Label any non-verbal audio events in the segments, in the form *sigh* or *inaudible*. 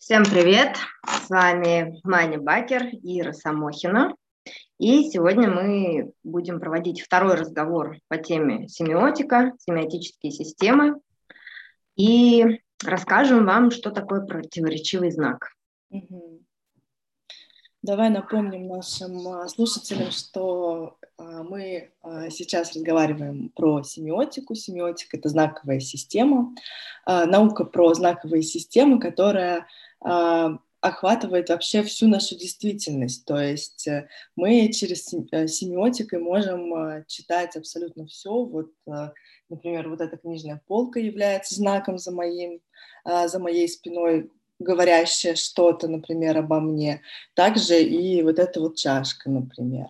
Всем привет! С вами Маня Бакер и Ира Самохина. И сегодня мы будем проводить второй разговор по теме семиотика, семиотические системы. И расскажем вам, что такое противоречивый знак. Давай напомним нашим а, слушателям, что мы а, сейчас разговариваем про семиотику. Семиотика — это знаковая система, наука про знаковые системы, которая а, охватывает вообще всю нашу действительность. То есть э, мы через э, семиотикой можем читать абсолютно все. Вот, например, вот эта книжная полка является знаком за, моим, за моей спиной, говорящая что-то, например, обо мне. Также и вот эта вот чашка, например.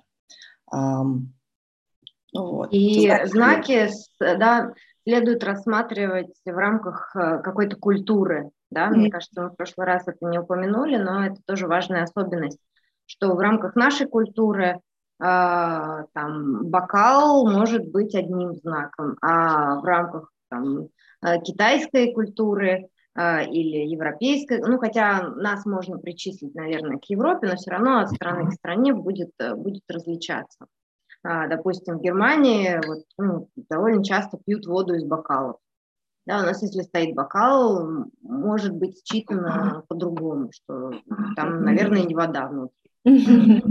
Вот. И знаки, знаки да, следует рассматривать в рамках какой-то культуры да, mm-hmm. мне кажется, мы в прошлый раз это не упомянули, но это тоже важная особенность, что в рамках нашей культуры э, там бокал может быть одним знаком, а в рамках там, э, китайской культуры э, или европейской, ну хотя нас можно причислить, наверное, к Европе, но все равно от страны к стране будет, будет различаться. Допустим, в Германии вот, ну, довольно часто пьют воду из бокалов. Да, у нас, если стоит бокал, может быть считано по-другому, что там, наверное, не вода внутри.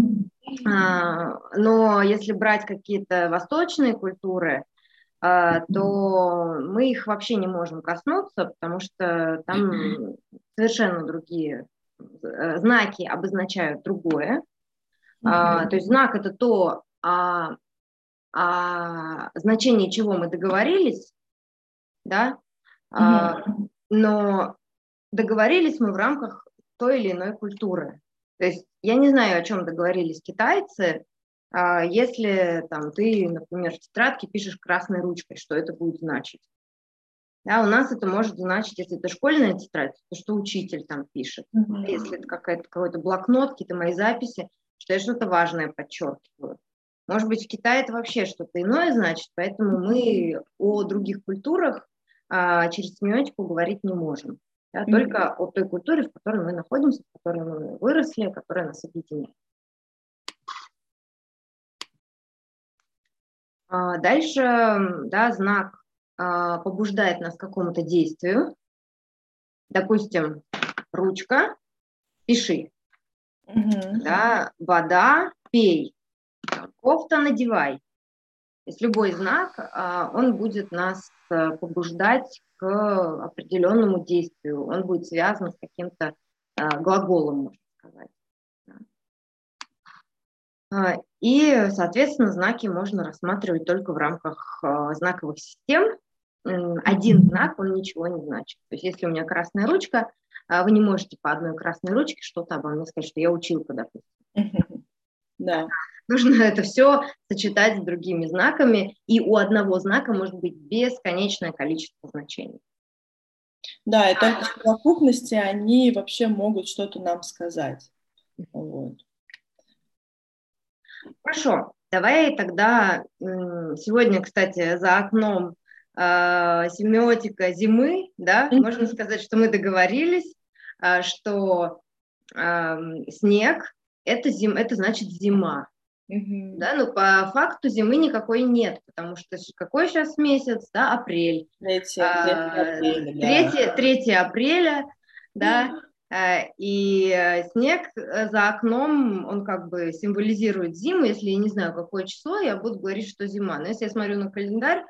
А, но если брать какие-то восточные культуры, а, то мы их вообще не можем коснуться, потому что там совершенно другие э, знаки обозначают другое. А, то есть знак это то, о, о значении чего мы договорились, да, Mm-hmm. но договорились мы в рамках той или иной культуры. То есть я не знаю, о чем договорились китайцы, а, если там ты, например, в тетрадке пишешь красной ручкой, что это будет значить. Да, у нас это может значить, если это школьная тетрадь, то что учитель там пишет. Mm-hmm. Если это какая-то, какой-то блокнот, какие-то мои записи, что я что-то важное подчеркиваю. Может быть, в Китае это вообще что-то иное значит, поэтому мы о других культурах а, через семиотику говорить не можем. Да, mm-hmm. Только о той культуре, в которой мы находимся, в которой мы выросли, которая нас объединяет. Дальше да, знак а, побуждает нас к какому-то действию. Допустим, ручка, пиши. Mm-hmm. Да, вода, пей. Кофта надевай. То есть любой знак, а, он будет нас э, побуждать к определенному действию, он будет связан с каким-то а, глаголом, можно сказать. А, и, соответственно, знаки можно рассматривать только в рамках знаковых систем. Один знак, он ничего не значит. То есть если у меня красная ручка, вы не можете по одной красной ручке что-то обо мне сказать, что я училка, допустим. Да нужно это все сочетать с другими знаками, и у одного знака может быть бесконечное количество значений. Да, и только в совокупности они вообще могут что-то нам сказать. Вот. Хорошо, давай тогда сегодня, кстати, за окном э, семиотика зимы, да, mm-hmm. можно сказать, что мы договорились, э, что э, снег это зим, это значит зима. Угу. Да, но по факту зимы никакой нет, потому что какой сейчас месяц, да, апрель. 3, 3 апреля. 3, 3 апреля, да, и э, снег э, за окном, он как бы символизирует зиму, если я не знаю, какое число, я буду говорить, что зима. Но если я смотрю на календарь,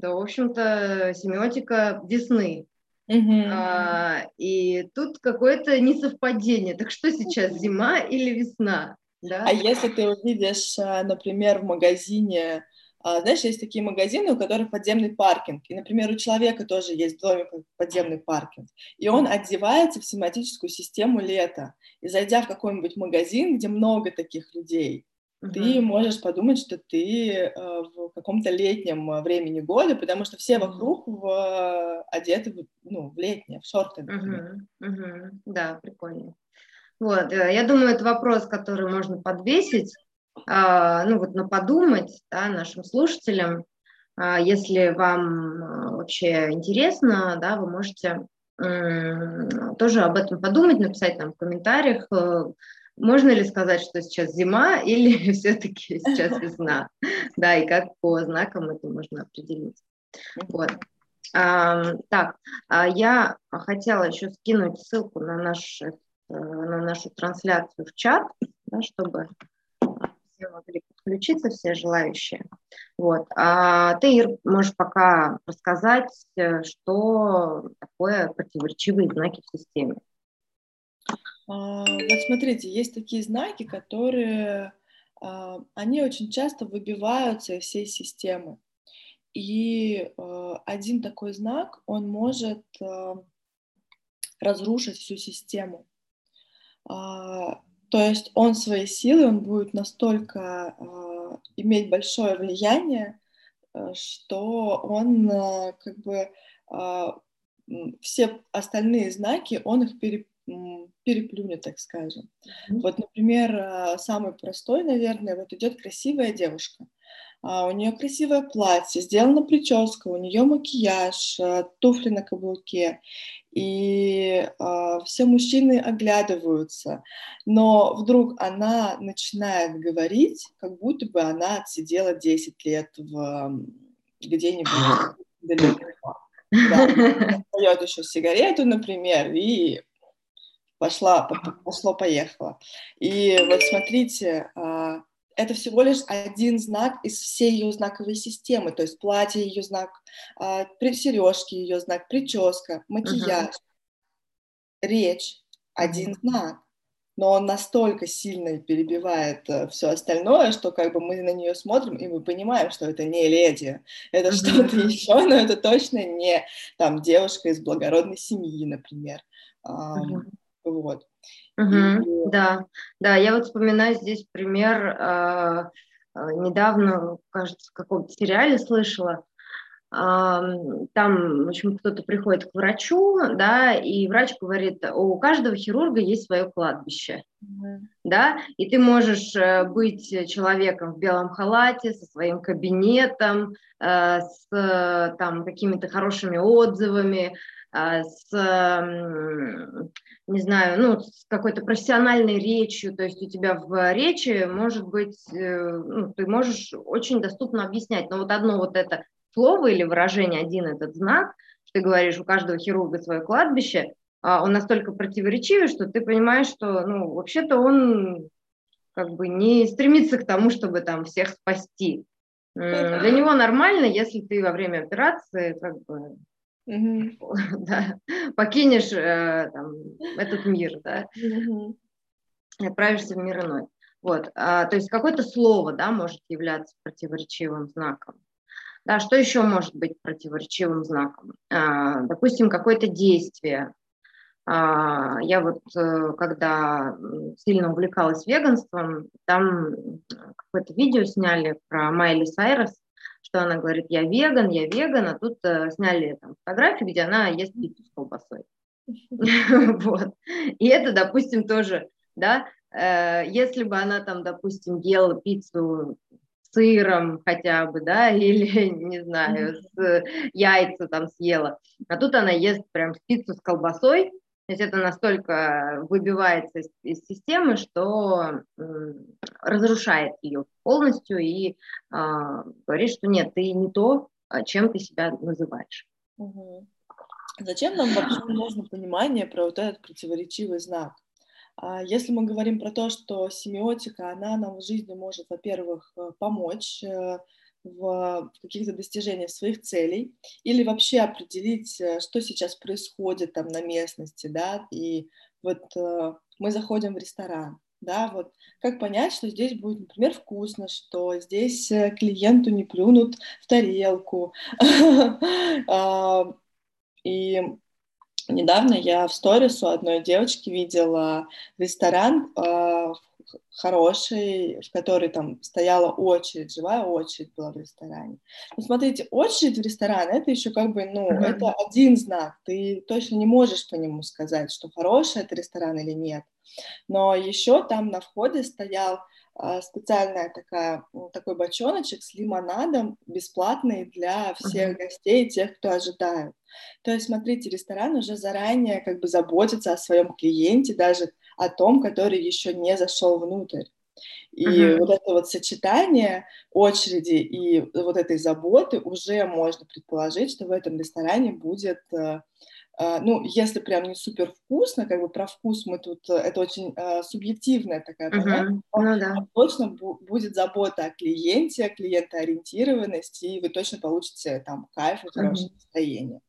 то, в общем-то, семиотика весны. Угу. А, и тут какое-то несовпадение. Так что сейчас, зима или весна? Да. А если ты увидишь, например, в магазине, знаешь, есть такие магазины, у которых подземный паркинг, и, например, у человека тоже есть в доме подземный паркинг, и он одевается в семантическую систему лета, и зайдя в какой-нибудь магазин, где много таких людей, Uh-huh. ты можешь подумать, что ты э, в каком-то летнем времени года, потому что все вокруг в, одеты ну, в летнее, в шорты. Uh-huh. Uh-huh. Да, прикольно. Вот, э, я думаю, это вопрос, который можно подвесить, а, ну вот на подумать да, нашим слушателям. А, если вам э, вообще интересно, да, вы можете тоже об этом подумать, написать нам в комментариях, э, можно ли сказать, что сейчас зима *laughs* или все-таки сейчас весна, да, и как по знакам это можно определить. Вот. А, так, а я хотела еще скинуть ссылку на, наш, э, на нашу трансляцию в чат, да, чтобы все могли подключиться, все желающие. Вот. А ты, Ир, можешь пока рассказать, э, что такое противоречивые знаки в системе. А, вот смотрите, есть такие знаки, которые, а, они очень часто выбиваются из всей системы. И а, один такой знак, он может разрушить всю систему. То есть он своей силой, он будет настолько э, иметь большое влияние, э, что он э, как бы э, все остальные знаки, он их пере, переплюнет, так скажем. Mm-hmm. Вот, например, самый простой, наверное, вот идет красивая девушка. А у нее красивое платье, сделана прическа, у нее макияж, туфли на каблуке и э, все мужчины оглядываются, но вдруг она начинает говорить, как будто бы она отсидела 10 лет в где-нибудь *gasps* далеко. Да, дает еще сигарету, например, и пошла, пошло-поехало. И вот смотрите, э, это всего лишь один знак из всей ее знаковой системы, то есть платье ее знак, э, сережки ее знак, прическа, макияж, uh-huh. речь, один знак. Но он настолько сильно перебивает э, все остальное, что как бы мы на нее смотрим, и мы понимаем, что это не леди, это uh-huh. что-то еще, но это точно не там девушка из благородной семьи, например. Uh-huh. Вот. Угу. Да, да, я вот вспоминаю здесь пример, э, недавно, кажется, в каком-то сериале слышала, э, там, в общем, кто-то приходит к врачу, да, и врач говорит, у каждого хирурга есть свое кладбище, mm да, и ты можешь э, быть человеком в белом халате со своим кабинетом, э, с там какими-то хорошими отзывами, а, с, не знаю, ну, с какой-то профессиональной речью, то есть у тебя в речи может быть, э, ну, ты можешь очень доступно объяснять, но вот одно вот это слово или выражение, один этот знак, что ты говоришь, у каждого хирурга свое кладбище, а, он настолько противоречивый, что ты понимаешь, что, ну, вообще-то он как бы не стремится к тому, чтобы там всех спасти. Для него нормально, если ты во время операции как бы угу. *laughs* да, покинешь э, там, этот мир, да, угу. и отправишься в мир иной. Вот, а, то есть какое-то слово, да, может являться противоречивым знаком. Да, что еще может быть противоречивым знаком? А, допустим, какое-то действие. А, я вот, э, когда сильно увлекалась веганством, там какое-то видео сняли про Майли Сайрос, что она говорит, я веган, я веган, а тут э, сняли там, фотографию, где она ест пиццу с колбасой. *laughs* Вот. И это, допустим, тоже, да, э, если бы она там, допустим, ела пиццу сыром хотя бы, да, *laughs* или, не знаю, с яйца там съела, а тут она ест прям пиццу с колбасой, то есть это настолько выбивается из, из системы, что э, разрушает ее полностью и э, говорит, что нет, ты не то, а чем ты себя называешь. Угу. Зачем нам вообще нужно понимание про вот этот противоречивый знак? А если мы говорим про то, что семиотика, она нам в жизни может, во-первых, э, помочь э, в каких-то достижениях своих целей или вообще определить, э, что сейчас происходит там на местности, да, и вот э, мы заходим в ресторан, да, вот как понять, что здесь будет, например, вкусно, что здесь э, клиенту не плюнут в тарелку. *laughs* А, и недавно я в сторис у одной девочки видела ресторан а, хороший, в который там стояла очередь, живая очередь была в ресторане. Ну, смотрите, очередь в ресторан, это еще как бы, ну, mm-hmm. это один знак, ты точно не можешь по нему сказать, что хороший это ресторан или нет. Но еще там на входе стоял специальная такая, такой бочоночек с лимонадом, бесплатный для всех uh-huh. гостей, тех, кто ожидает. То есть, смотрите, ресторан уже заранее как бы заботится о своем клиенте, даже о том, который еще не зашел внутрь. И uh-huh. вот это вот сочетание очереди и вот этой заботы уже можно предположить, что в этом ресторане будет э, а, ну, если прям не супер вкусно, как бы про вкус мы тут, э, это очень uh, субъективная такая понятие, uh-huh. ну, да. точно бу- будет забота о клиенте, клиентоориентированность, и вы точно получите там кайф и хорошее uh-huh. настроение.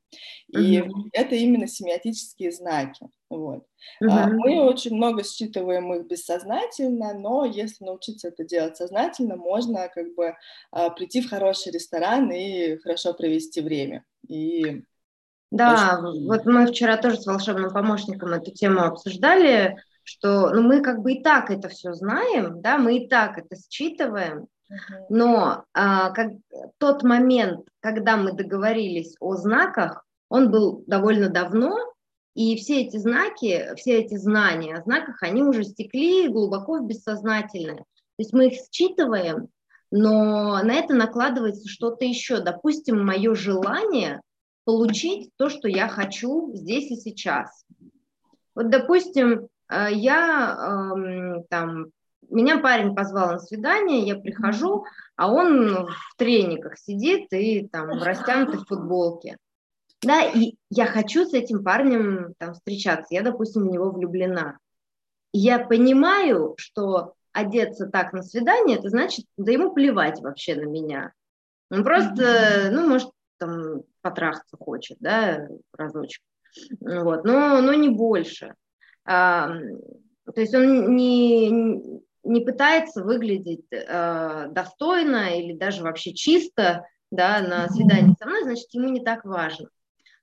И uh-huh. это именно семиотические знаки. Вот. Uh-huh. А, мы очень много считываем их бессознательно, но если научиться это делать сознательно, можно как бы а, прийти в хороший ресторан и хорошо провести время. И да, Очень... вот мы вчера тоже с волшебным помощником эту тему обсуждали, что ну, мы как бы и так это все знаем, да, мы и так это считываем, но а, как, тот момент, когда мы договорились о знаках, он был довольно давно, и все эти знаки, все эти знания о знаках, они уже стекли глубоко в бессознательное. То есть мы их считываем, но на это накладывается что-то еще. Допустим, мое желание получить то, что я хочу здесь и сейчас. Вот, допустим, э, я эм, там, меня парень позвал на свидание, я прихожу, а он в трениках сидит и там в растянутой футболке. Да, и я хочу с этим парнем там встречаться, я, допустим, в него влюблена. Я понимаю, что одеться так на свидание, это значит, да ему плевать вообще на меня. Он просто, ну, может, там потрахаться хочет, да, разочек. Вот, но, но не больше. А, то есть он не, не пытается выглядеть а, достойно или даже вообще чисто, да, на свидании со мной, значит, ему не так важно.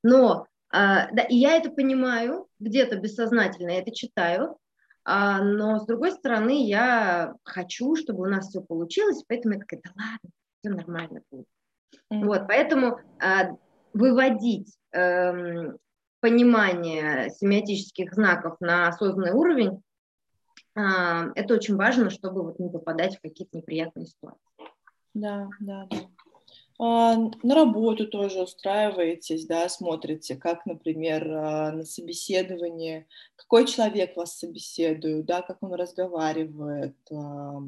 Но а, да, и я это понимаю, где-то бессознательно я это читаю, а, но с другой стороны я хочу, чтобы у нас все получилось, поэтому я такая, да ладно, все нормально будет. Mm-hmm. Вот, поэтому э, выводить э, понимание семиотических знаков на осознанный уровень, э, это очень важно, чтобы вот не попадать в какие-то неприятные ситуации. Да, да, да. А, на работу тоже устраиваетесь, да, смотрите, как, например, а, на собеседовании, какой человек вас собеседует, да, как он разговаривает, а,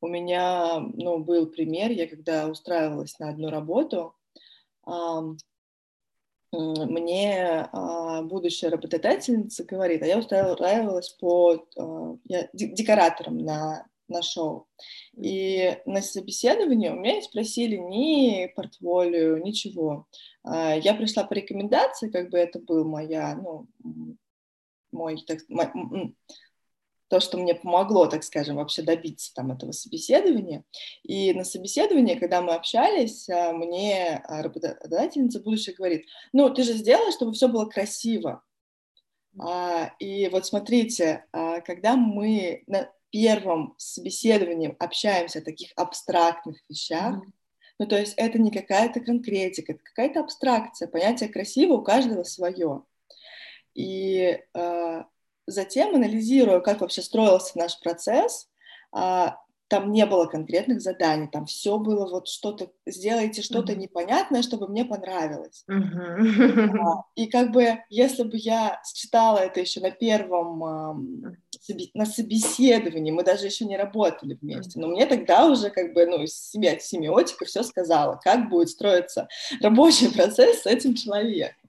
у меня ну, был пример, я когда устраивалась на одну работу, мне а, будущая работодательница говорит, а я устраивалась по а, я декоратором на, на шоу. И на собеседовании у меня не спросили ни портфолио, ничего. А, я пришла по рекомендации, как бы это был моя, ну, мой, так, мой, то, что мне помогло, так скажем, вообще добиться там этого собеседования. И на собеседовании, когда мы общались, а, мне а, работодательница будущая говорит, ну, ты же сделала, чтобы все было красиво. А, и вот смотрите, а, когда мы на первом собеседовании общаемся о таких абстрактных вещах, mm-hmm. ну, то есть это не какая-то конкретика, это какая-то абстракция, понятие красиво у каждого свое. И затем, анализируя, как вообще строился наш процесс, а, там не было конкретных заданий, там все было вот что-то, сделайте что-то mm-hmm. непонятное, чтобы мне понравилось. Mm-hmm. И как бы, если бы я читала это еще на первом, на собеседовании, мы даже еще не работали вместе, но мне тогда уже как бы, ну, из себя семиотика все сказала, как будет строиться рабочий *laughs* процесс с этим человеком.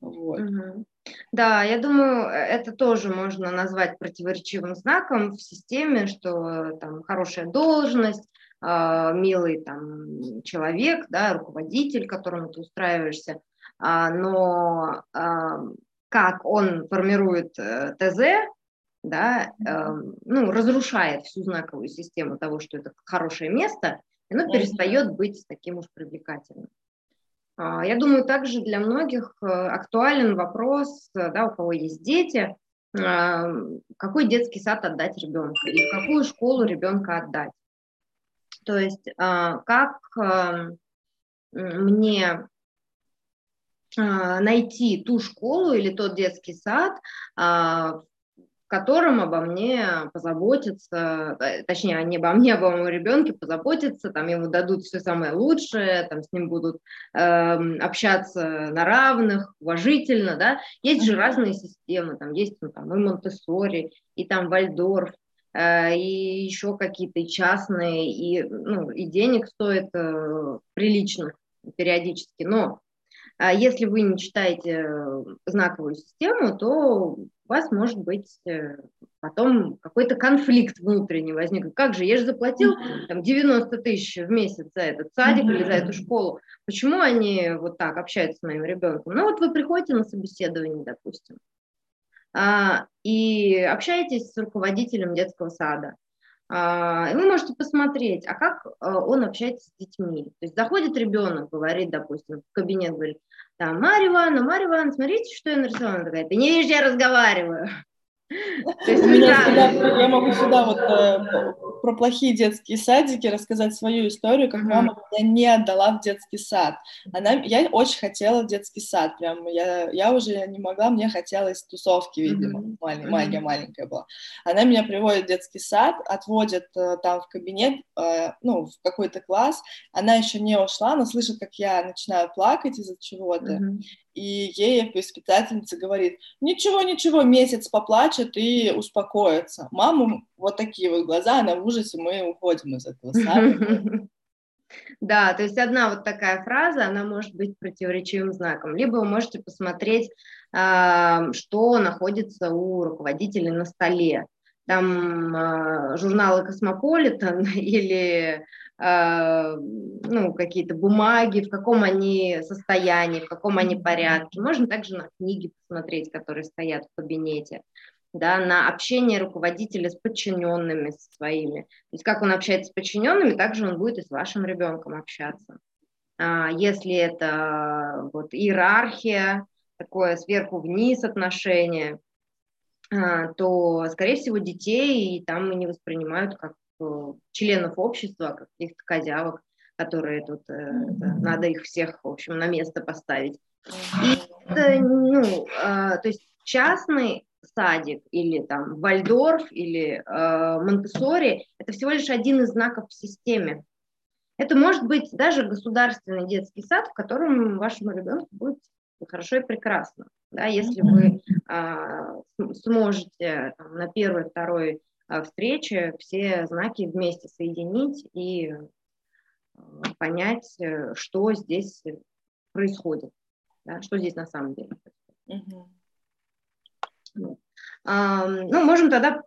Вот. Mm-hmm. Да, я думаю, э, это тоже можно назвать противоречивым знаком в системе, что там хорошая должность, э, милый там человек, да, руководитель, которому ты устраиваешься, э, но э, как он формирует э, ТЗ, да, э, ну, разрушает всю знаковую систему того, что это хорошее место, и оно перестает быть таким уж привлекательным. А, я думаю, также для многих э, актуален вопрос, э, да, у кого есть дети, а, какой детский сад отдать ребенку или в какую школу ребенка отдать. То есть а, как эм, мне найти ту школу или тот детский сад, котором обо мне позаботятся, э, точнее, не обо мне, *laughs* обо моем ребенке позаботятся, там ему дадут все самое лучшее, там с ним будут э, общаться на равных, уважительно, да. Есть же разные системы, там есть ну, там, и Монтессори, и там Вальдорф, э, и еще какие-то частные, и, ну, и денег стоит э, приличных периодически, но а если вы не читаете э, знаковую систему, то вас может быть э, потом какой-то конфликт внутренний возник. Как же, я же заплатил там, 90 тысяч в месяц за этот садик или за эту школу. Почему они вот так общаются с моим ребенком? Ну вот вы приходите на собеседование, допустим, а, и общаетесь с руководителем детского сада. А, и вы можете посмотреть, а как э, он общается с детьми. То есть заходит ребенок, говорит, допустим, в кабинет, говорит, там, Марья Ивановна, Марья Ивановна, смотрите, что я нарисовала. Она такая, ты не видишь, я разговариваю. Я могу сюда вот э, про плохие детские садики рассказать свою историю, как мама меня не отдала в детский сад. Она, я очень хотела в детский сад, прям я, я уже не могла, мне хотелось тусовки, видимо, mm-hmm. магия маленькая была. Она меня приводит в детский сад, отводит э, там в кабинет, э, ну, в какой-то класс, она еще не ушла, но слышит, как я начинаю плакать из-за чего-то, mm-hmm и ей воспитательница говорит, ничего, ничего, месяц поплачет и успокоится. Маму вот такие вот глаза, она в ужасе, мы уходим из этого сада. *laughs* Да, то есть одна вот такая фраза, она может быть противоречивым знаком. Либо вы можете посмотреть, а, что находится у руководителей на столе. Там а, журналы «Cosmopolitan» *laughs* или Э, ну, какие-то бумаги, в каком они состоянии, в каком они порядке. Можно также на книги посмотреть, которые стоят в кабинете, да, на общение руководителя с подчиненными своими. То есть как он общается с подчиненными, также он будет и с вашим ребенком общаться. А если это вот иерархия, такое сверху вниз отношение, а, то, скорее всего, детей там не воспринимают как Э, членов общества, каких-то козявок, которые тут, э, надо их всех, в общем, на место поставить. И это, ну, э, то есть частный садик или там Вальдорф или э, Монтессори – это всего лишь один из знаков в системе. Это может быть даже государственный детский сад, в котором вашему ребенку будет хорошо и прекрасно. Да, если вы сможете там, на первый, второй Э, встречи все знаки вместе соединить и э, понять, э, что здесь происходит, да, что здесь на самом деле. Угу. Ну, можем тогда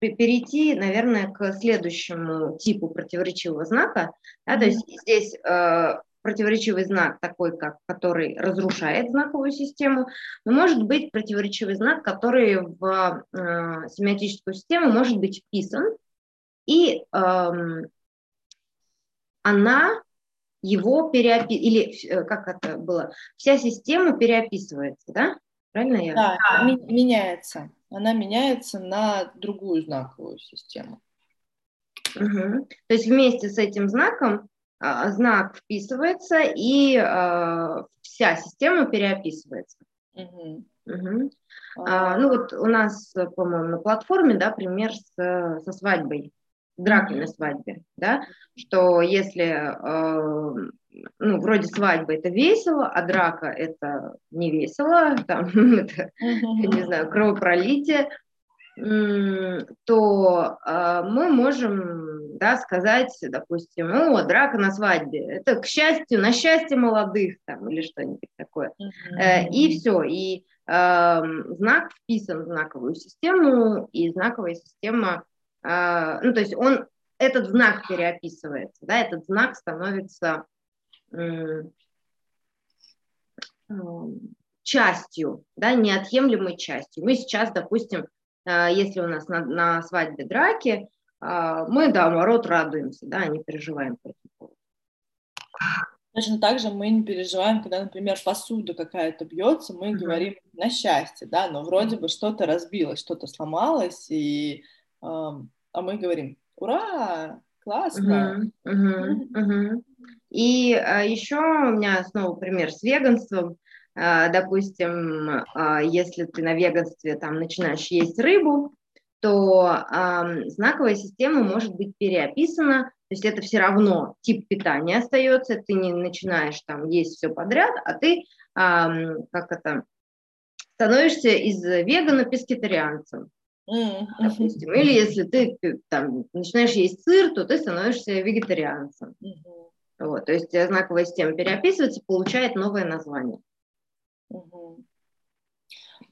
перейти, наверное, к следующему типу противоречивого знака. Да, то есть здесь противоречивый знак такой, как, который разрушает знаковую систему, но может быть противоречивый знак, который в э, семиотическую систему может быть вписан, и э, она его переописывает, или э, как это было, вся система переописывается, да? Правильно я? Да, а. меняется. Она меняется на другую знаковую систему. Угу. То есть вместе с этим знаком знак вписывается, и э, вся система переописывается. Угу. Угу. А, ну вот у нас, по-моему, на платформе, да, пример с, со свадьбой, дракой на свадьбе, да, что если, э, ну, вроде свадьбы это весело, а драка это не весело, *laughs* там, это, не знаю, кровопролитие, то э, мы можем да, сказать, допустим, о, драка на свадьбе, это к счастью, на счастье молодых там, или что-нибудь такое. Mm-hmm. Э, и все, и э, знак вписан в знаковую систему, и знаковая система, э, ну то есть он, этот знак переописывается, да, этот знак становится э, э, частью, да, неотъемлемой частью. Мы сейчас, допустим, а, если у нас на, на свадьбе драки, мы, да, наоборот, радуемся, да, не переживаем по этому поводу. Точно так же мы не переживаем, когда, например, посуда какая-то бьется, мы mm-hmm. говорим на счастье, да, но вроде бы что-то разбилось, что-то сломалось, и, э, а мы говорим, ура, классно. Mm-hmm. Mm-hmm. Mm-hmm. И э, еще у меня снова пример с веганством. А, допустим, а, если ты на веганстве там начинаешь есть рыбу, то э, знаковая система может быть переописана, то есть это все равно тип питания остается, ты не начинаешь там есть все подряд, а ты, э, как это, становишься из вегана пескетарианцем. Допустим. *laughs* Или если ты там, начинаешь есть сыр, то ты становишься вегетарианцем. Mm-hmm. Вот, то есть знаковая система переописывается, получает новое название. Mm-hmm.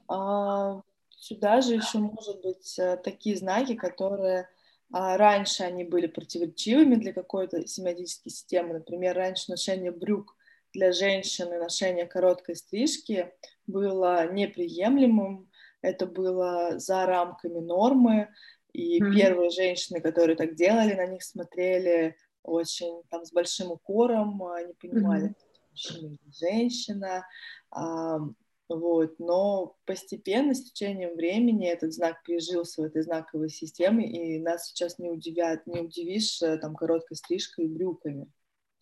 А, сюда же еще может быть э, такие знаки, которые а, раньше они были противоречивыми для какой-то семиотической системы. Например, раньше ношение брюк для женщины, ношение короткой стрижки было неприемлемым, это было за рамками нормы, и mm-hmm. первые женщины, которые так делали, на них смотрели очень там с большим укором, они понимали, mm-hmm. мужчина или женщина, а, вот, но постепенно, с течением времени, этот знак прижился в этой знаковой системе, и нас сейчас не удивят, не удивишь э, там короткой стрижкой и брюками.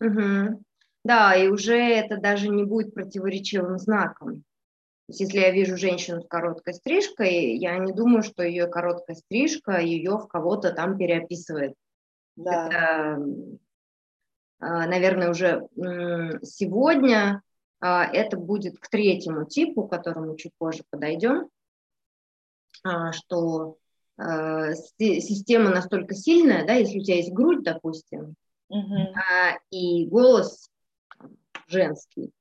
Угу. Да, и уже это даже не будет противоречивым знаком. То есть, если я вижу женщину с короткой стрижкой, я не думаю, что ее короткая стрижка ее в кого-то там переописывает. Да. Это, а, наверное, уже сегодня это будет к третьему типу, к которому чуть позже подойдем, а, что а, система настолько сильная, да, если у тебя есть грудь, допустим, угу. и голос женский,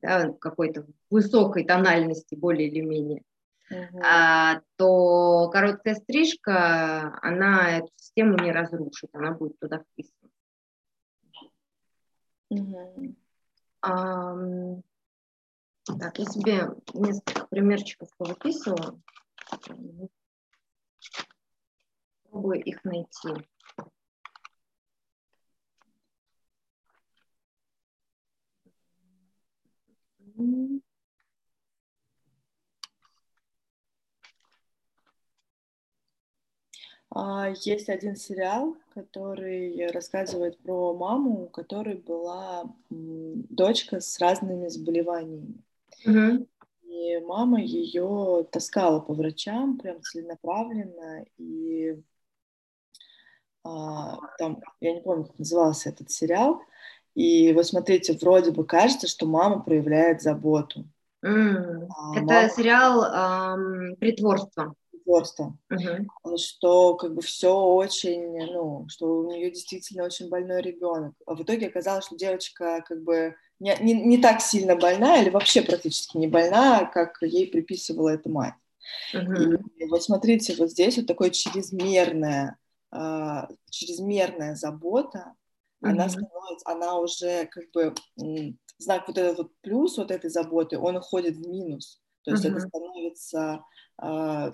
да, какой-то высокой тональности более или менее, угу. то короткая стрижка, она эту систему не разрушит, она будет туда вписана. Угу. Так, я себе несколько примерчиков повыписывала. Попробую их найти. А, есть один сериал, который рассказывает про маму, у которой была дочка с разными заболеваниями. Mm-hmm. И мама ее таскала по врачам прям целенаправленно. И а, там, я не помню, как назывался этот сериал. И вот смотрите, вроде бы кажется, что мама проявляет заботу. Mm. А, Это мама... сериал эм, «Притворство» упорство, uh-huh. что как бы все очень, ну, что у нее действительно очень больной ребенок. А в итоге оказалось, что девочка как бы не, не, не так сильно больна или вообще практически не больна, как ей приписывала эта мать. Uh-huh. И, вот смотрите, вот здесь вот такое чрезмерная, э, чрезмерная забота, uh-huh. она становится, она уже как бы знак вот этот вот плюс вот этой заботы, он уходит в минус. То есть uh-huh. это становится э,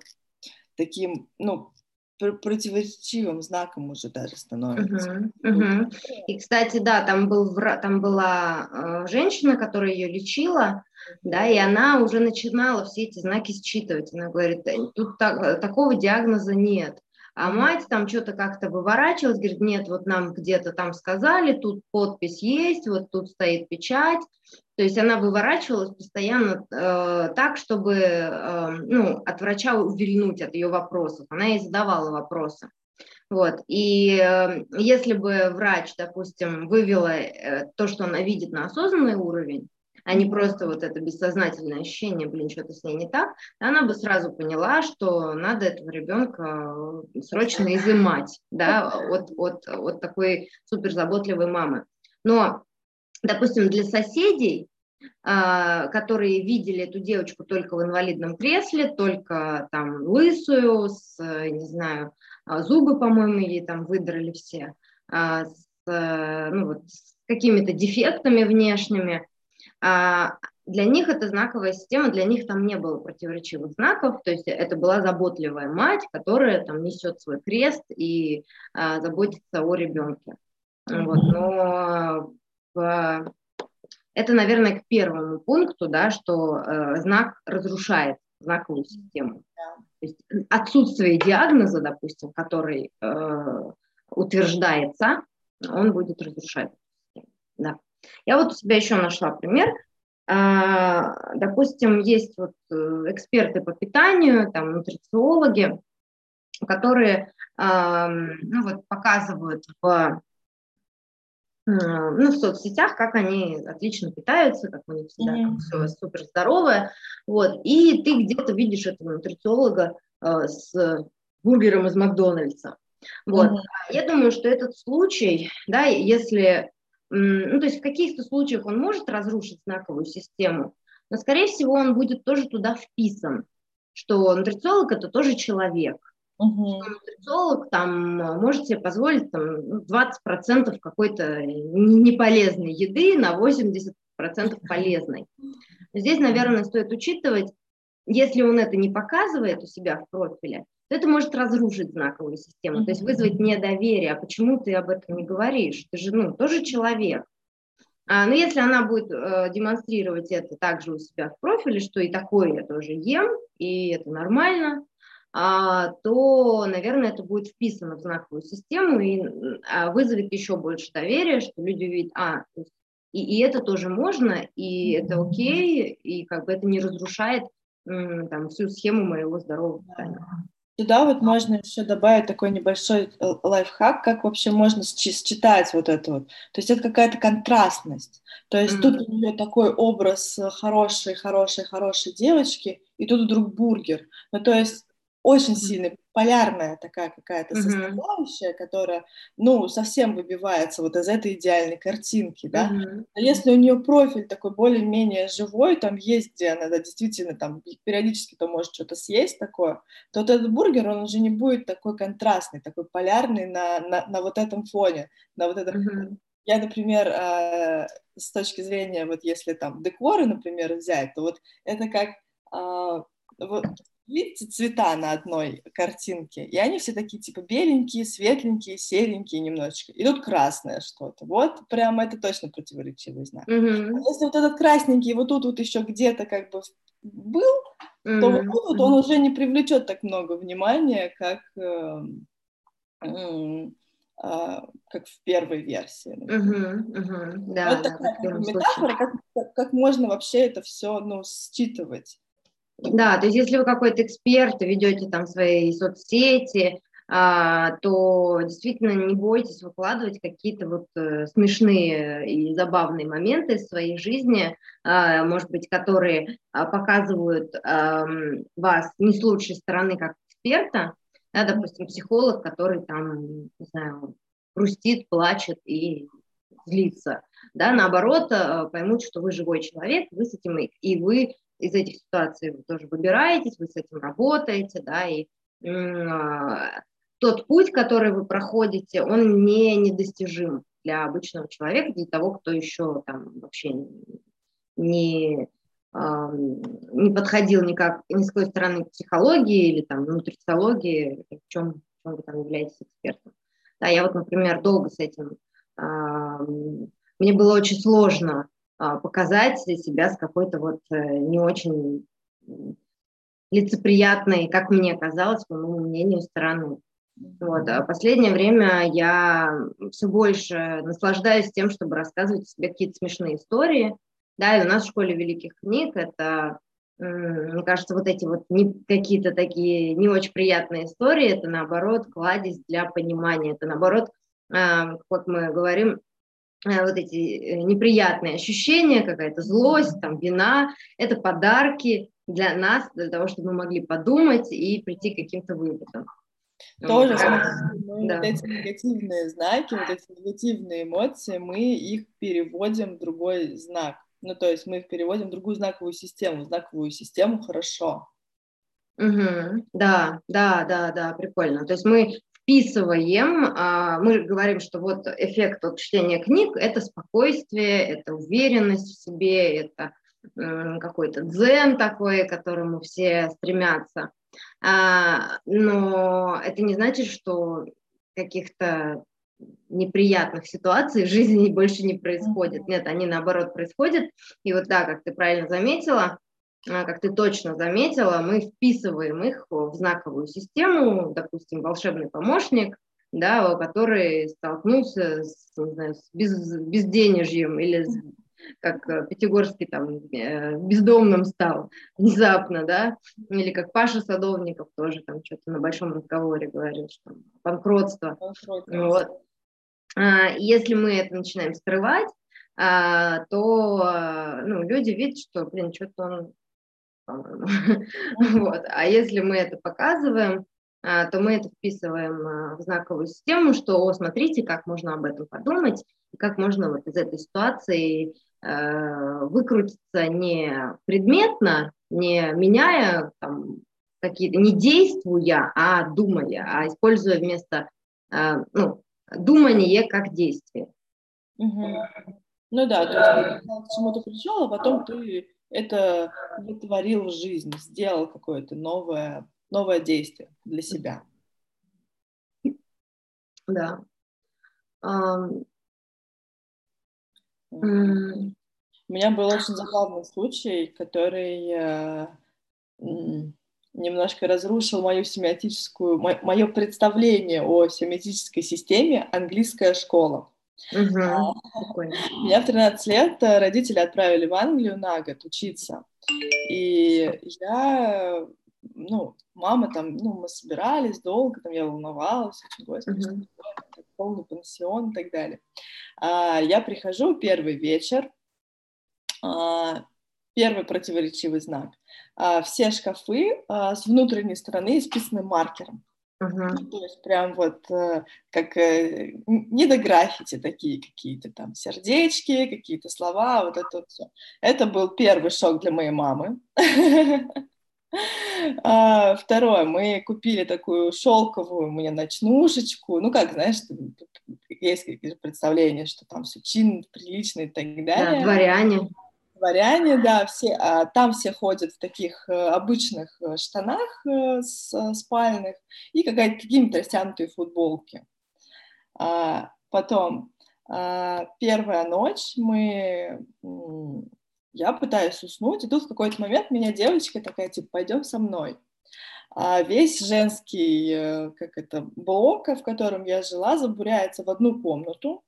таким, ну, противоречивым знаком уже даже становится. Uh-huh, uh-huh. И, кстати, да, там, был, там была э, женщина, которая ее лечила, да, и она уже начинала все эти знаки считывать. Она говорит, тут так, такого диагноза нет. А мать там что-то как-то выворачивалась, говорит, нет, вот нам где-то там сказали, тут подпись есть, вот тут стоит печать. То есть она выворачивалась постоянно э, так, чтобы э, ну, от врача увильнуть от ее вопросов. Она ей задавала вопросы. Вот. И э, если бы врач, допустим, вывела э, то, что она видит на осознанный уровень, а не просто вот это бессознательное ощущение, блин, что-то с ней не так, она бы сразу поняла, что надо этого ребенка э, срочно изымать, *laughs* да, от, от, от такой суперзаботливой мамы. Но, допустим, для соседей, а, которые видели эту девочку только в инвалидном кресле, только там лысую, с, не знаю, а, зубы, по-моему, ей там выдрали все, а, с, ну, вот, с какими-то дефектами внешними, для них это знаковая система, для них там не было противоречивых знаков, то есть это была заботливая мать, которая там несет свой крест и а, заботится о ребенке. Вот, но это, наверное, к первому пункту, да, что э, знак разрушает знаковую систему. То есть отсутствие диагноза, допустим, который э, утверждается, он будет разрушать. Да. Я вот у себя еще нашла пример. А, допустим, есть вот э, эксперты по питанию, там, нутрициологи, которые ну, вот, показывают в ну, в соцсетях, как они отлично питаются, как у них всегда mm-hmm. все супер здоровое, вот, и ты где-то видишь этого нутрициолога э, с бургером из Макдональдса, вот. Mm-hmm. Я думаю, что этот случай, да, если, ну, то есть в каких-то случаях он может разрушить знаковую систему, но, скорее всего, он будет тоже туда вписан, что нутрициолог – это тоже человек, Угу. Нутрициолог там может себе позволить там, 20% ну, какой-то неполезной еды на 80% полезной. Здесь, наверное, стоит учитывать, если он это не показывает у себя в профиле, то это может разрушить знаковую систему, mm то есть вызвать недоверие. А почему ты об этом не говоришь? Ты же ну, тоже человек. А, но если она будет э, демонстрировать это также у себя в профиле, что и такое я тоже ем, и это нормально, то, наверное, это будет вписано в знаковую систему и а, вызовет еще больше доверия, что люди увидят, а, и, и это тоже можно, и это окей, и как бы это не разрушает там, всю схему моего здорового питания. Туда вот можно еще добавить такой небольшой э, лайфхак, как вообще можно считать вот это вот. То есть это какая-то контрастность. То есть mm-hmm. тут у нее такой образ хорошей, хорошей, хорошей девочки, и тут вдруг бургер. Ну то есть очень сильно полярная такая какая-то составляющая, mm-hmm. которая, ну, совсем выбивается вот из этой идеальной картинки, да. Mm-hmm. Но если у нее профиль такой более-менее живой, там есть, где она да, действительно там периодически то может что-то съесть такое, то вот этот бургер, он уже не будет такой контрастный, такой полярный на, на, на вот этом фоне, на вот этом... Mm-hmm. Я, например, э, с точки зрения, вот если там декоры, например, взять, то вот это как... Э, вот, видите, цвета на одной картинке, и они все такие, типа, беленькие, светленькие, серенькие немножечко. И тут красное что-то. Вот прям это точно противоречивый знак. Mm-hmm. А если вот этот красненький вот тут вот еще где-то как бы был, mm-hmm. то вот тут вот он уже не привлечет так много внимания, как, э, э, э, как в первой версии. Mm-hmm. Mm-hmm. Да, вот да, такая метафора, как, как, как можно вообще это все ну, считывать. Да, то есть если вы какой-то эксперт, ведете там свои соцсети, а, то действительно не бойтесь выкладывать какие-то вот э, смешные и забавные моменты из своей жизни, а, может быть, которые а, показывают вас не с лучшей стороны как эксперта, да, допустим, психолог, который там, не знаю, грустит, плачет и злится, да, наоборот, э, поймут, что вы живой человек, вы с этим, и вы из этих ситуаций вы тоже выбираетесь, вы с этим работаете, да, и э, тот путь, который вы проходите, он не недостижим для обычного человека, для того, кто еще там вообще не, не подходил никак ни с какой стороны к психологии или там нутрициологии, в чем, в чем вы там являетесь экспертом. Да, я вот, например, долго с этим, мне было очень сложно а, показать себя с какой-то вот э, не очень лицеприятной, как мне казалось, по моему мнению, стороны. Вот. А последнее время я все больше наслаждаюсь тем, чтобы рассказывать себе какие-то смешные истории. Да, и у нас в школе великих книг это, мне кажется, вот эти вот не, какие-то такие не очень приятные истории, это наоборот кладезь для понимания, это наоборот, а, как мы говорим, вот эти э, неприятные ощущения, какая-то злость, там, вина, это подарки для нас, для того, чтобы мы могли подумать и прийти к каким-то выводам. Тоже, мы да. вот эти негативные знаки, вот эти негативные эмоции, мы их переводим в другой знак. Ну, то есть мы их переводим в другую знаковую систему. Знаковую систему хорошо. Угу. Да, да, да, да, прикольно. То есть мы вписываем, а, мы говорим, что вот эффект от чтения книг – это спокойствие, это уверенность в себе, это какой-то дзен такой, к которому все стремятся. А, но это не значит, что каких-то неприятных ситуаций в жизни больше не происходит. Нет, они наоборот происходят. И вот да, как ты правильно заметила, как ты точно заметила, мы вписываем их в знаковую систему, допустим, волшебный помощник, да, который столкнулся с, не знаю, с без, безденежьем или с, как э, Пятигорский там э, бездомным стал внезапно, да, или как Паша Садовников тоже там что-то на большом разговоре говорил, что банкротство. банкротство. Вот. А, если мы это начинаем скрывать, а, то ну, люди видят, что, блин, что-то он *laughs* вот. А если мы это показываем, а, то мы это вписываем а, в знаковую систему, что, о, смотрите, как можно об этом подумать, и как можно вот из этой ситуации э, выкрутиться не предметно, не меняя там, какие-то, не действуя, а думая, а используя вместо ну, думания как действие. Угу. Ну да, то есть ты к чему-то пришел, а потом ты это вытворил в жизнь, сделал какое-то новое новое действие для себя. Да. Um, У меня был очень забавный случай, который э, немножко разрушил мою семиотическую, мое представление о семиотической системе английская школа. Угу, Меня в 13 лет э, родители отправили в Англию на год учиться. И я ну, мама там, ну, мы собирались долго, там я волновалась, очень, господи, что полный пансион и так далее. А, я прихожу, первый вечер, а, первый противоречивый знак. А, все шкафы а, с внутренней стороны исписаны маркером. Uh-huh. то есть прям вот э, как э, не до граффити такие какие-то там сердечки, какие-то слова, вот это вот все. Это был первый шок для моей мамы. *laughs* А, второе, мы купили такую шелковую мне ночнушечку. Ну, как, знаешь, есть какие-то представления, что там все чин, прилично и так далее. Да, дворяне. Дворяне, да, все, а там все ходят в таких э, обычных э, штанах э, спальных и какие-то растянутые футболки. А, потом, а, первая ночь мы я пытаюсь уснуть, и тут в какой-то момент меня девочка такая, типа, пойдем со мной. А весь женский, как это, блок, в котором я жила, забуряется в одну комнату,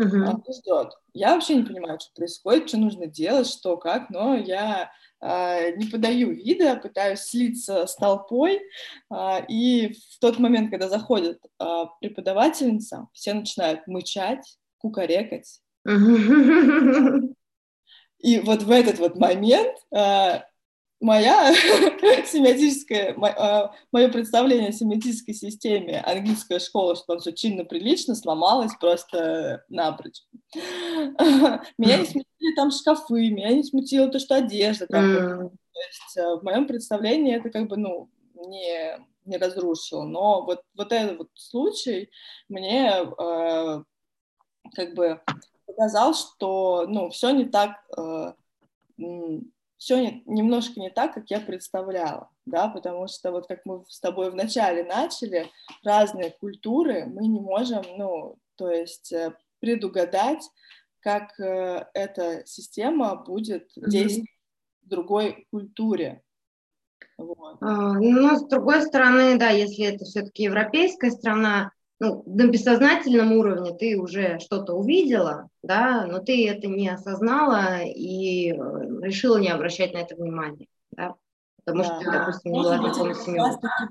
uh-huh. ждет. Я вообще не понимаю, что происходит, что нужно делать, что, как, но я э, не подаю вида, пытаюсь слиться с толпой, э, и в тот момент, когда заходит э, преподавательница, все начинают мычать, кукарекать. *laughs* И вот в этот вот момент э, моя *laughs* семиотическая, мое представление о семиотической системе английская школа, что там все чинно-прилично, сломалось просто напрочь. *laughs* Меня не смутили там шкафы, меня не смутило то, что одежда там. То есть э, в моем представлении это как бы, ну, не, не разрушило. Но вот, вот этот вот случай мне э, как бы показал, что, ну, все не так, э, все не, немножко не так, как я представляла, да, потому что вот как мы с тобой вначале начали, разные культуры мы не можем, ну, то есть э, предугадать, как э, эта система будет mm-hmm. действовать в другой культуре. Вот. А, но с другой стороны, да, если это все-таки европейская страна, ну, на бессознательном уровне ты уже что-то увидела, да, но ты это не осознала и э, решила не обращать на это внимания, да, потому да. что ты, допустим, не была знакома с семьей.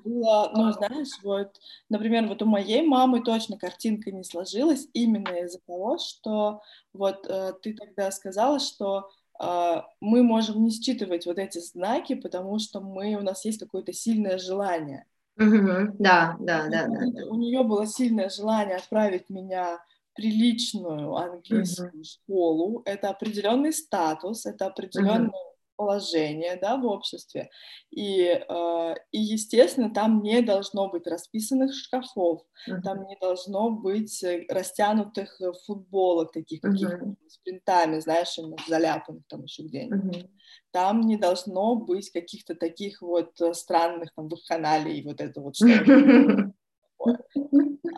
Было, ну, знаешь, вот, например, вот у моей мамы точно картинка не сложилась именно из-за того, что вот э, ты тогда сказала, что э, мы можем не считывать вот эти знаки, потому что мы, у нас есть какое-то сильное желание. Угу, да, да, да, да, У нее было сильное желание отправить меня в приличную английскую угу. школу. Это определенный статус, это определенное угу. Положение, да, в обществе. И, э, и, естественно, там не должно быть расписанных шкафов, угу. там не должно быть э, растянутых э, футболок таких каких-то угу. с принтами, знаешь, заляпанных там еще где-нибудь. Угу там не должно быть каких-то таких вот странных там вакханалий, вот это вот что *laughs*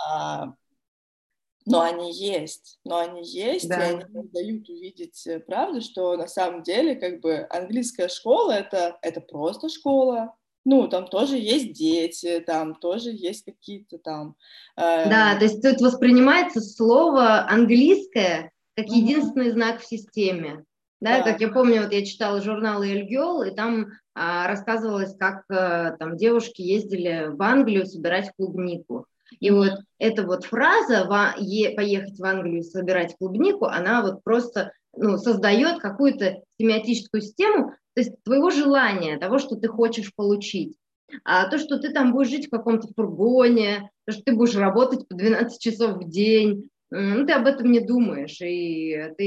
а, но они есть, но они есть, да. и они дают увидеть э, правду, что на самом деле как бы английская школа это, это просто школа, ну, там тоже есть дети, там тоже есть какие-то там... Э... Да, то есть тут воспринимается слово английское как единственный знак в системе. Да, да, как я помню, вот я читала журнал Эльгел, и там а, рассказывалось, как а, там девушки ездили в Англию собирать клубнику. И вот эта вот фраза «поехать в Англию собирать клубнику», она вот просто ну, создает какую-то семиотическую систему, то есть твоего желания, того, что ты хочешь получить. А то, что ты там будешь жить в каком-то фургоне, то, что ты будешь работать по 12 часов в день, ну, ты об этом не думаешь, и ты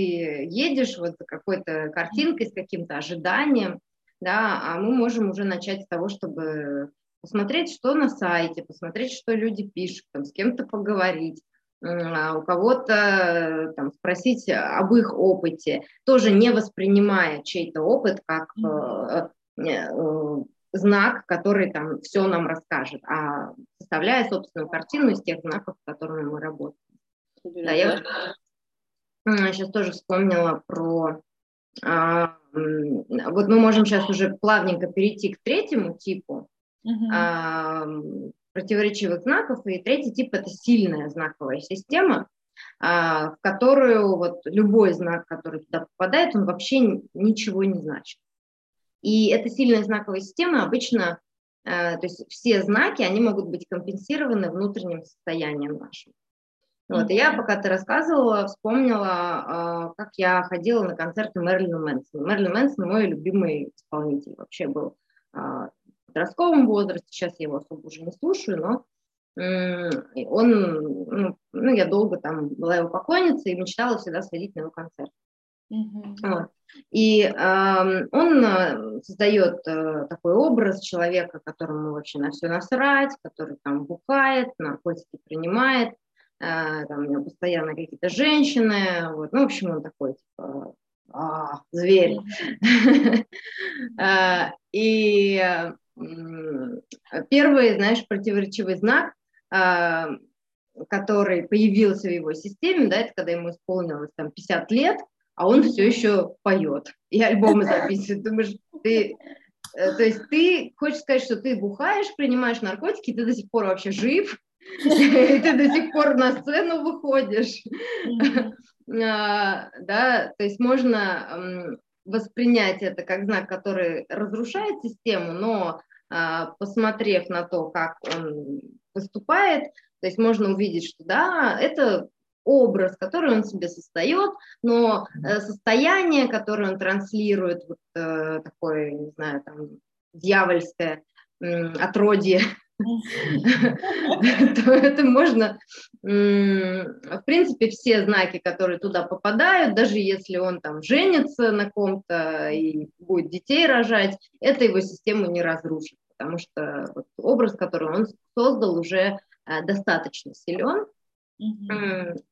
едешь вот какой-то картинкой, с каким-то ожиданием, да, а мы можем уже начать с того, чтобы посмотреть, что на сайте, посмотреть, что люди пишут, там, с кем-то поговорить, а у кого-то там, спросить об их опыте, тоже не воспринимая чей-то опыт как э, э, знак, который там все нам расскажет, а составляя собственную картину из тех знаков, с которыми мы работаем. Да, я сейчас тоже вспомнила про... А, вот мы можем сейчас уже плавненько перейти к третьему типу а, противоречивых знаков. И третий тип – это сильная знаковая система, а, в которую вот любой знак, который туда попадает, он вообще ничего не значит. И эта сильная знаковая система обычно, а, то есть все знаки, они могут быть компенсированы внутренним состоянием нашим. Вот, и я, пока ты рассказывала, вспомнила, а, как я ходила на концерты Мэрилина Мэнсона. Мэрилин Мэнсон мой любимый исполнитель вообще был подростковом возрасте, сейчас я его особо уже не слушаю, но он, ну, ну, я долго там была его поклонницей и мечтала всегда сходить на его концерт. Mm-hmm. Вот. И э, он создает э, такой образ человека, которому вообще на все насрать, который там бухает, наркотики принимает, а, там у него постоянно какие-то женщины, вот, ну, в общем, он такой, типа, а, зверь. А, *laughs* и первый, знаешь, противоречивый знак, который появился в его системе, да, это когда ему исполнилось там 50 лет, а он все еще поет и альбомы *laughs* записывает. Думаешь, ты э, то есть ты хочешь сказать, что ты бухаешь, принимаешь наркотики, ты до сих пор вообще жив, *laughs* и ты до сих пор на сцену выходишь. *laughs* А, да, то есть можно воспринять это как знак, который разрушает систему, но а, посмотрев на то, как он выступает, то есть можно увидеть, что да, это образ, который он себе создает, но э, состояние, которое он транслирует, вот э, такое, не знаю, там, дьявольское отродье *laughs* *laughs* то это можно, в принципе, все знаки, которые туда попадают, даже если он там женится на ком-то и будет детей рожать, это его систему не разрушит, потому что вот образ, который он создал, уже э, достаточно силен.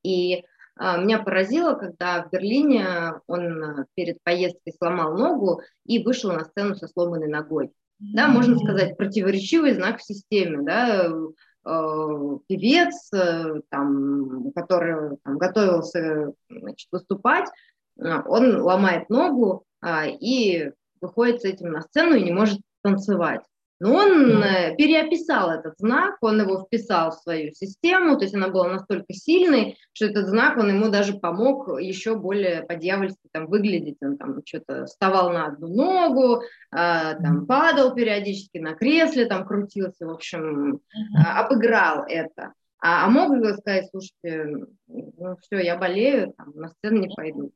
И а, меня поразило, когда в Берлине он э, перед поездкой сломал ногу и вышел на сцену со сломанной ногой да, можно сказать, противоречивый знак в системе, да, э, певец, э, там, который там, готовился значит, выступать, э, он ломает ногу а, и выходит с этим на сцену и не может танцевать. Но он э, переописал этот знак, он его вписал в свою систему, то есть она была настолько сильной, что этот знак, он ему даже помог еще более по-дьявольски там выглядеть. Он там что-то вставал на одну ногу, а, там падал периодически на кресле, там крутился, в общем, а, обыграл это. А, а мог бы сказать, слушайте, ну все, я болею, там, на сцену не пойду.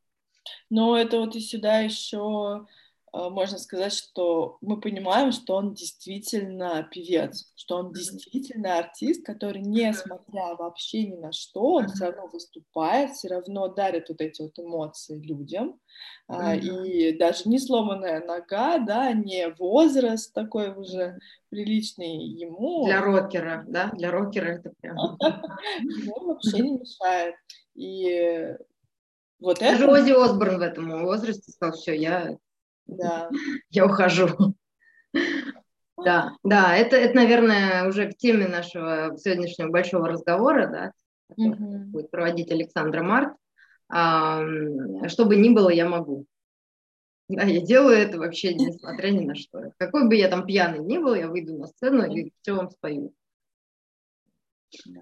Но это вот и сюда еще можно сказать, что мы понимаем, что он действительно певец, что он действительно артист, который, несмотря вообще ни на что, он все равно выступает, все равно дарит вот эти вот эмоции людям. Mm-hmm. И даже не сломанная нога, да, не возраст такой уже приличный ему. Для рокера, да, для рокера это прям. *laughs* Ему вообще не мешает. И вот Даже это... Ози Осборн в этом возрасте сказал, все, я да. *laughs* Я ухожу. Да, да, это, это, наверное, уже к теме нашего сегодняшнего большого разговора, да, который будет проводить Александра Март. А, что бы ни было, я могу. Да, я делаю это вообще несмотря ни на что. Какой бы я там пьяный ни был, я выйду на сцену и все вам спою.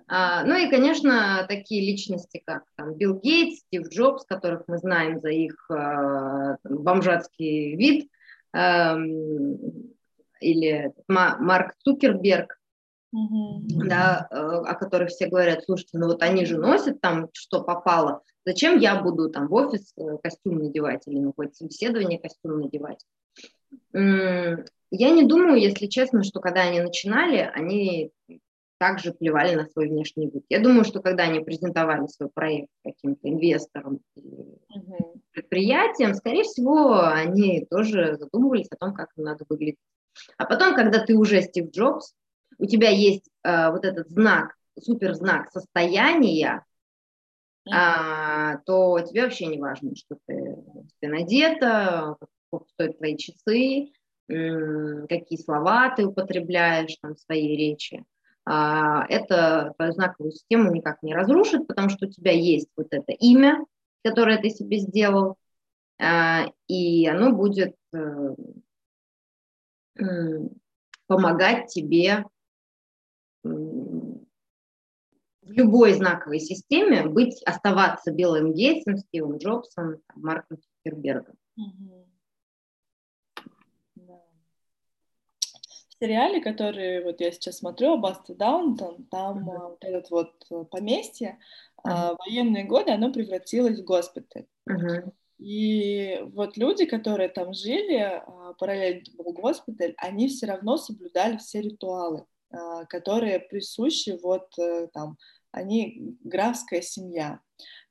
А, ну и, конечно, такие личности, как там, Билл Гейтс, Стив Джобс, которых мы знаем за их э, бомжатский вид, э, или Марк Цукерберг, mm-hmm. да, э, о которых все говорят, слушайте, ну вот они же носят там, что попало, зачем я буду там в офис э, костюм надевать или на какое-то собеседование костюм надевать? Я не думаю, если честно, что когда они начинали, они также плевали на свой внешний вид. Я думаю, что когда они презентовали свой проект каким-то инвесторам угу. предприятиям, скорее всего, они тоже задумывались о том, как им надо выглядеть. А потом, когда ты уже Стив Джобс, у тебя есть э, вот этот знак, суперзнак состояния, mm а, то тебе вообще не важно, что ты, ты надета, сколько стоят твои часы, какие слова ты употребляешь там, в своей речи. А, это твою знаковую систему никак не разрушит, потому что у тебя есть вот это имя, которое ты себе сделал, а, и оно будет э, помогать тебе в любой знаковой системе быть, оставаться Белым Гейтсом, Стивом Джобсом, Марком Цукербергом. Mm-hmm. Сериале, который вот я сейчас смотрю, Абаста Даунтон, там uh-huh. вот этот вот э, поместье, uh-huh. военные годы, оно превратилось в госпиталь. Uh-huh. И вот люди, которые там жили, а, параллельно был госпиталь, они все равно соблюдали все ритуалы, которые присущи вот э, там, они графская семья.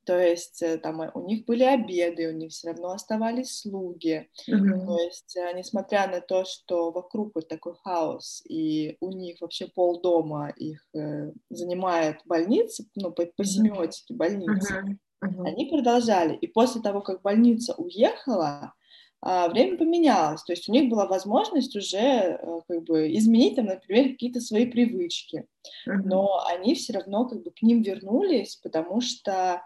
То есть э, там э, у них были обеды, у них все равно оставались слуги. Mm-hmm. То есть, э, несмотря на то, что вокруг вот такой хаос, и у них вообще полдома их э, занимает больница, ну, по, по семиотике больницы, mm-hmm. Mm-hmm. они продолжали. И после того, как больница уехала, а, время поменялось, то есть у них была возможность уже как бы изменить там, например, какие-то свои привычки, mm-hmm. но они все равно как бы к ним вернулись, потому что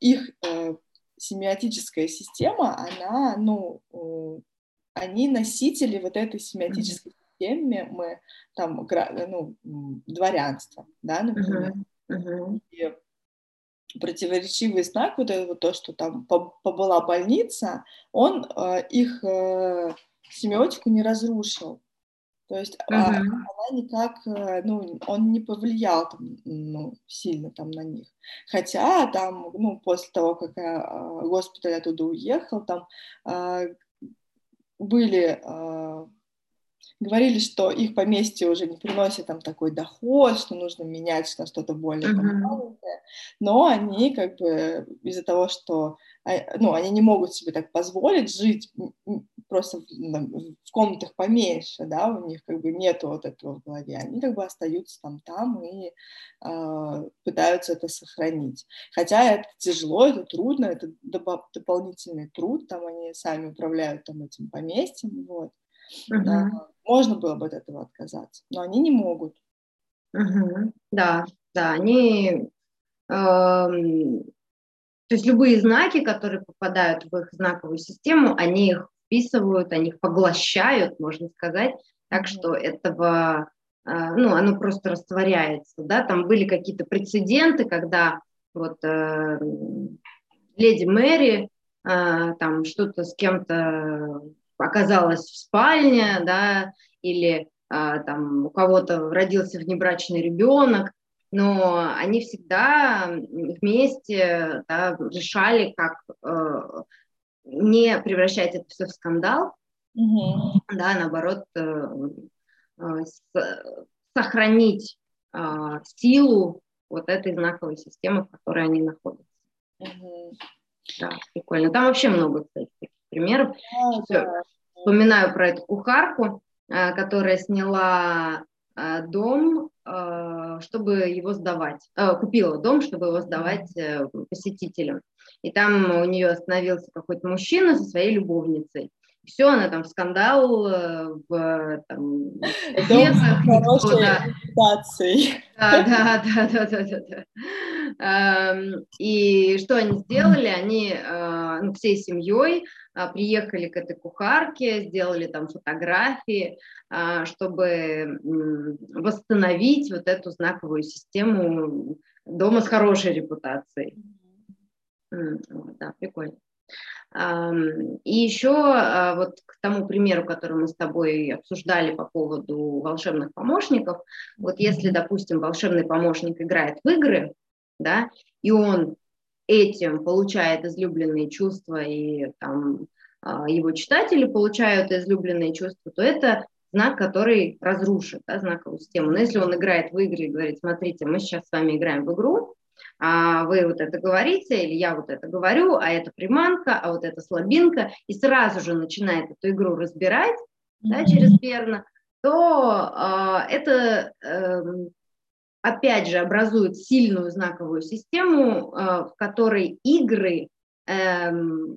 их э, семиотическая система, она, ну, они носители вот этой семиотической системы, мы там, ну, дворянство, да, например. Uh-huh. Uh-huh. И противоречивый знак, вот это вот то, что там побыла больница, он э, их э, семиотику не разрушил. То есть uh-huh. а, она никак, э, ну, он не повлиял там, ну, сильно там на них. Хотя там, ну, после того, как я, а, госпиталь оттуда уехал, там а, были а, говорили, что их поместье уже не приносит там такой доход, что нужно менять на что-то более uh-huh. там, но они как бы из-за того, что ну, они не могут себе так позволить жить просто в, в комнатах поменьше, да, у них как бы нету вот этого в голове, они как бы остаются там там и э, пытаются это сохранить. Хотя это тяжело, это трудно, это дополнительный труд, там они сами управляют там этим поместьем, вот. Uh-huh. Да, можно было бы от этого отказаться, но они не могут. Uh-huh. Да, да, они... Эм то есть любые знаки, которые попадают в их знаковую систему, они их вписывают, они их поглощают, можно сказать, так что этого, э, ну, оно просто растворяется, да, там были какие-то прецеденты, когда вот э, леди Мэри э, там что-то с кем-то оказалась в спальне, да, или э, там у кого-то родился внебрачный ребенок, но они всегда вместе да, решали, как э, не превращать это все в скандал, mm-hmm. да, наоборот, э, э, с, сохранить э, силу вот этой знаковой системы, в которой они находятся. Mm-hmm. Да, прикольно. Там вообще много, кстати, таких примеров. Да. Вспоминаю про эту кухарку, э, которая сняла э, дом чтобы его сдавать. Э, купила дом, чтобы его сдавать э, посетителям. И там у нее остановился какой-то мужчина со своей любовницей. Все, она там скандал в там, газетах. Да. Да, да, да, да, да, да, да. И что они сделали? Они ну, всей семьей приехали к этой кухарке, сделали там фотографии, а, чтобы восстановить вот эту знаковую систему дома с хорошей репутацией. Да, прикольно. И еще а, вот к тому примеру, который мы с тобой обсуждали по поводу волшебных помощников, вот если, допустим, волшебный помощник играет в игры, да, и он этим получает излюбленные чувства, и там а, его читатели получают излюбленные чувства, то это знак, который разрушит да, знаковую систему. Но если он играет в игры и говорит, смотрите, мы сейчас с вами играем в игру, а вы вот это говорите, или я вот это говорю, а это приманка, а вот это слабинка, и сразу же начинает эту игру разбирать mm-hmm. да, через перно, то э, это э, опять же образует сильную знаковую систему, э, в которой игры, э, ну,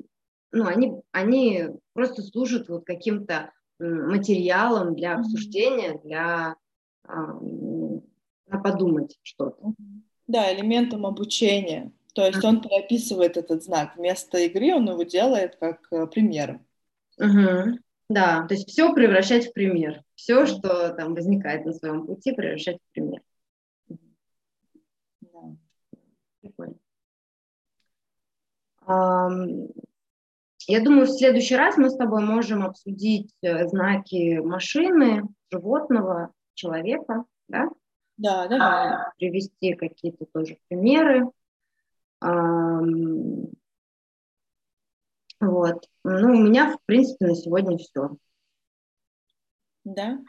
они, они просто служат вот каким-то материалом для обсуждения, для э, подумать что-то. Да, элементом обучения. То есть он переписывает этот знак. Вместо игры он его делает как э, пример. Угу. Да, то есть все превращать в пример. Все, что там возникает на своем пути, превращать в пример. Да. Прикольно. Я думаю, в следующий раз мы с тобой можем обсудить э, знаки машины, животного, человека, да? Да, давай. А, привести какие-то тоже примеры. Вот. Ну, у меня, в принципе, на сегодня все. Да,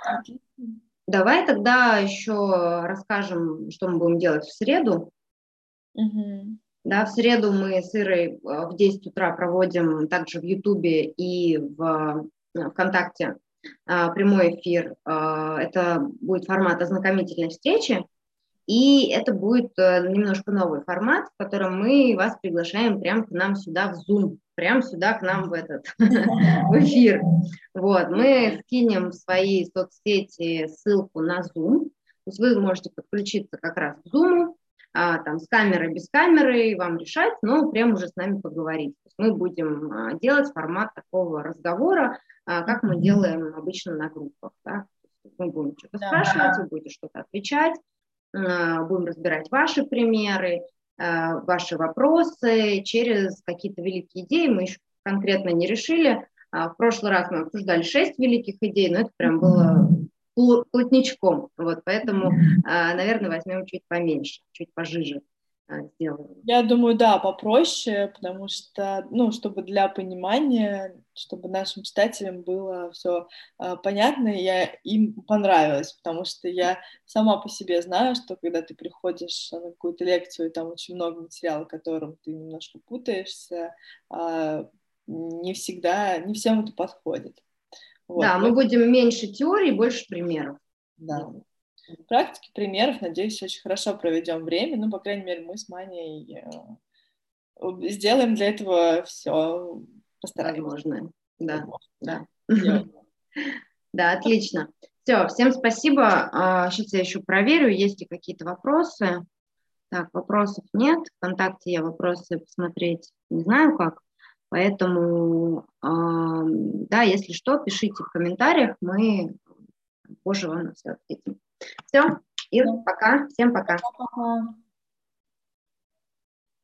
Давай тогда еще расскажем, что мы будем делать в среду. Угу. Да, в среду мы с Ирой э, в 10 утра проводим также в Ютубе и в э, ВКонтакте а, прямой эфир. Это будет формат ознакомительной встречи, и это будет э, немножко новый формат, в котором мы вас приглашаем прямо к нам сюда в Zoom, прямо сюда к нам в этот *laughs* в эфир. Вот, мы скинем в свои соцсети ссылку на Zoom, то есть вы можете подключиться как раз к Zoom, там, с камерой, без камеры, вам решать, но прямо уже с нами поговорить. То есть мы будем а, делать формат такого разговора, а, как мы делаем обычно на группах. Да? Мы будем что-то да. спрашивать, вы будете что-то отвечать, а, будем разбирать ваши примеры, а, ваши вопросы через какие-то великие идеи. Мы еще конкретно не решили. В прошлый раз мы обсуждали шесть великих идей, но это прям было плотничком. Вот, поэтому, наверное, возьмем чуть поменьше, чуть пожиже сделаем. Я думаю, да, попроще, потому что, ну, чтобы для понимания, чтобы нашим читателям было все э, понятно, и я им понравилось, потому что я сама по себе знаю, что когда ты приходишь на какую-то лекцию, и там очень много материала, которым ты немножко путаешься, э, не всегда, не всем это подходит. Вот. Да, мы будем меньше теории, больше примеров. Да практики, примеров. Надеюсь, очень хорошо проведем время. Ну, по крайней мере, мы с Маней э, сделаем для этого все. Постараемся. Возможно. Да, *laughs* да. Да, отлично. Все, всем спасибо. Сейчас а, я еще проверю, есть ли какие-то вопросы. Так, вопросов нет. Вконтакте я вопросы посмотреть не знаю как. Поэтому, да, если что, пишите в комментариях, мы позже вам все ответим. Все, Ир, пока, всем пока, пока.